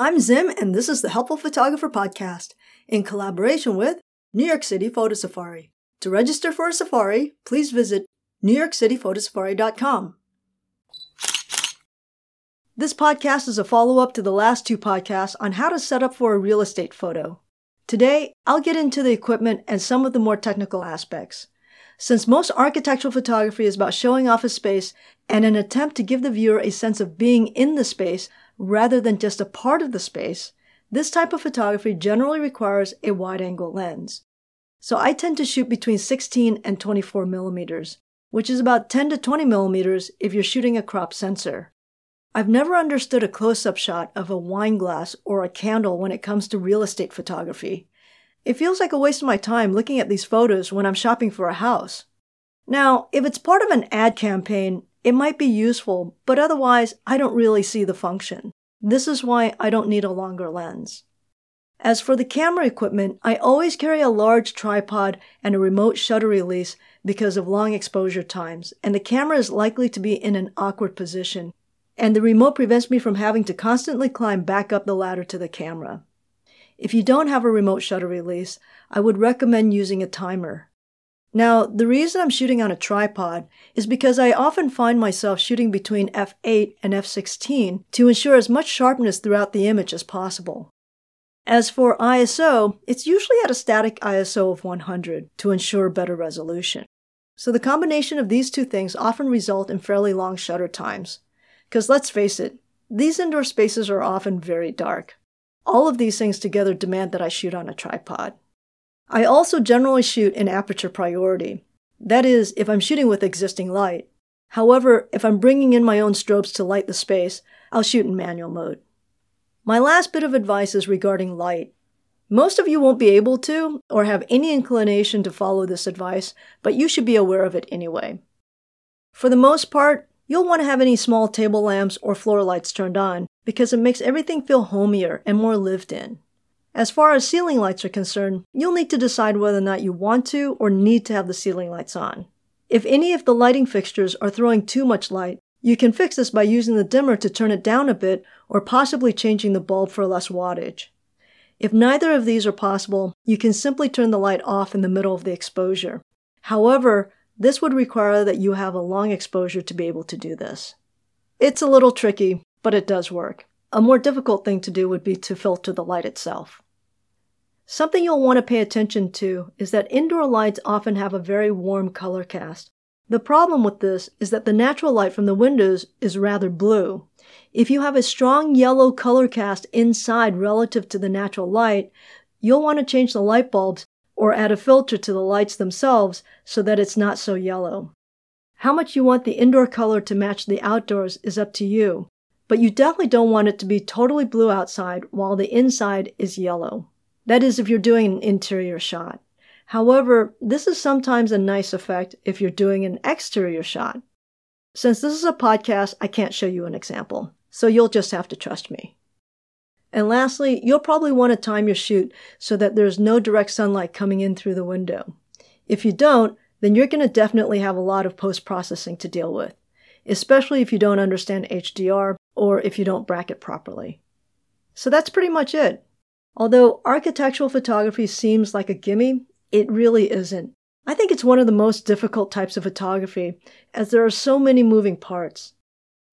I'm Zim, and this is the Helpful Photographer Podcast in collaboration with New York City Photo Safari. To register for a safari, please visit newyorkcityphotosafari.com. This podcast is a follow up to the last two podcasts on how to set up for a real estate photo. Today, I'll get into the equipment and some of the more technical aspects. Since most architectural photography is about showing off a space and an attempt to give the viewer a sense of being in the space rather than just a part of the space, this type of photography generally requires a wide angle lens. So I tend to shoot between 16 and 24 millimeters, which is about 10 to 20 millimeters if you're shooting a crop sensor. I've never understood a close up shot of a wine glass or a candle when it comes to real estate photography. It feels like a waste of my time looking at these photos when I'm shopping for a house. Now, if it's part of an ad campaign, it might be useful, but otherwise, I don't really see the function. This is why I don't need a longer lens. As for the camera equipment, I always carry a large tripod and a remote shutter release because of long exposure times, and the camera is likely to be in an awkward position, and the remote prevents me from having to constantly climb back up the ladder to the camera. If you don't have a remote shutter release, I would recommend using a timer. Now, the reason I'm shooting on a tripod is because I often find myself shooting between f8 and f16 to ensure as much sharpness throughout the image as possible. As for ISO, it's usually at a static ISO of 100 to ensure better resolution. So the combination of these two things often result in fairly long shutter times. Because let's face it, these indoor spaces are often very dark. All of these things together demand that I shoot on a tripod. I also generally shoot in aperture priority. That is, if I'm shooting with existing light. However, if I'm bringing in my own strobes to light the space, I'll shoot in manual mode. My last bit of advice is regarding light. Most of you won't be able to or have any inclination to follow this advice, but you should be aware of it anyway. For the most part, you'll want to have any small table lamps or floor lights turned on because it makes everything feel homier and more lived in. As far as ceiling lights are concerned, you'll need to decide whether or not you want to or need to have the ceiling lights on. If any of the lighting fixtures are throwing too much light, you can fix this by using the dimmer to turn it down a bit or possibly changing the bulb for less wattage. If neither of these are possible, you can simply turn the light off in the middle of the exposure. However, this would require that you have a long exposure to be able to do this. It's a little tricky, but it does work. A more difficult thing to do would be to filter the light itself. Something you'll want to pay attention to is that indoor lights often have a very warm color cast, the problem with this is that the natural light from the windows is rather blue. If you have a strong yellow color cast inside relative to the natural light, you'll want to change the light bulbs or add a filter to the lights themselves so that it's not so yellow. How much you want the indoor color to match the outdoors is up to you, but you definitely don't want it to be totally blue outside while the inside is yellow. That is if you're doing an interior shot. However, this is sometimes a nice effect if you're doing an exterior shot. Since this is a podcast, I can't show you an example, so you'll just have to trust me. And lastly, you'll probably want to time your shoot so that there's no direct sunlight coming in through the window. If you don't, then you're going to definitely have a lot of post processing to deal with, especially if you don't understand HDR or if you don't bracket properly. So that's pretty much it. Although architectural photography seems like a gimme, it really isn't. I think it's one of the most difficult types of photography, as there are so many moving parts.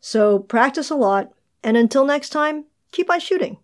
So practice a lot, and until next time, keep on shooting.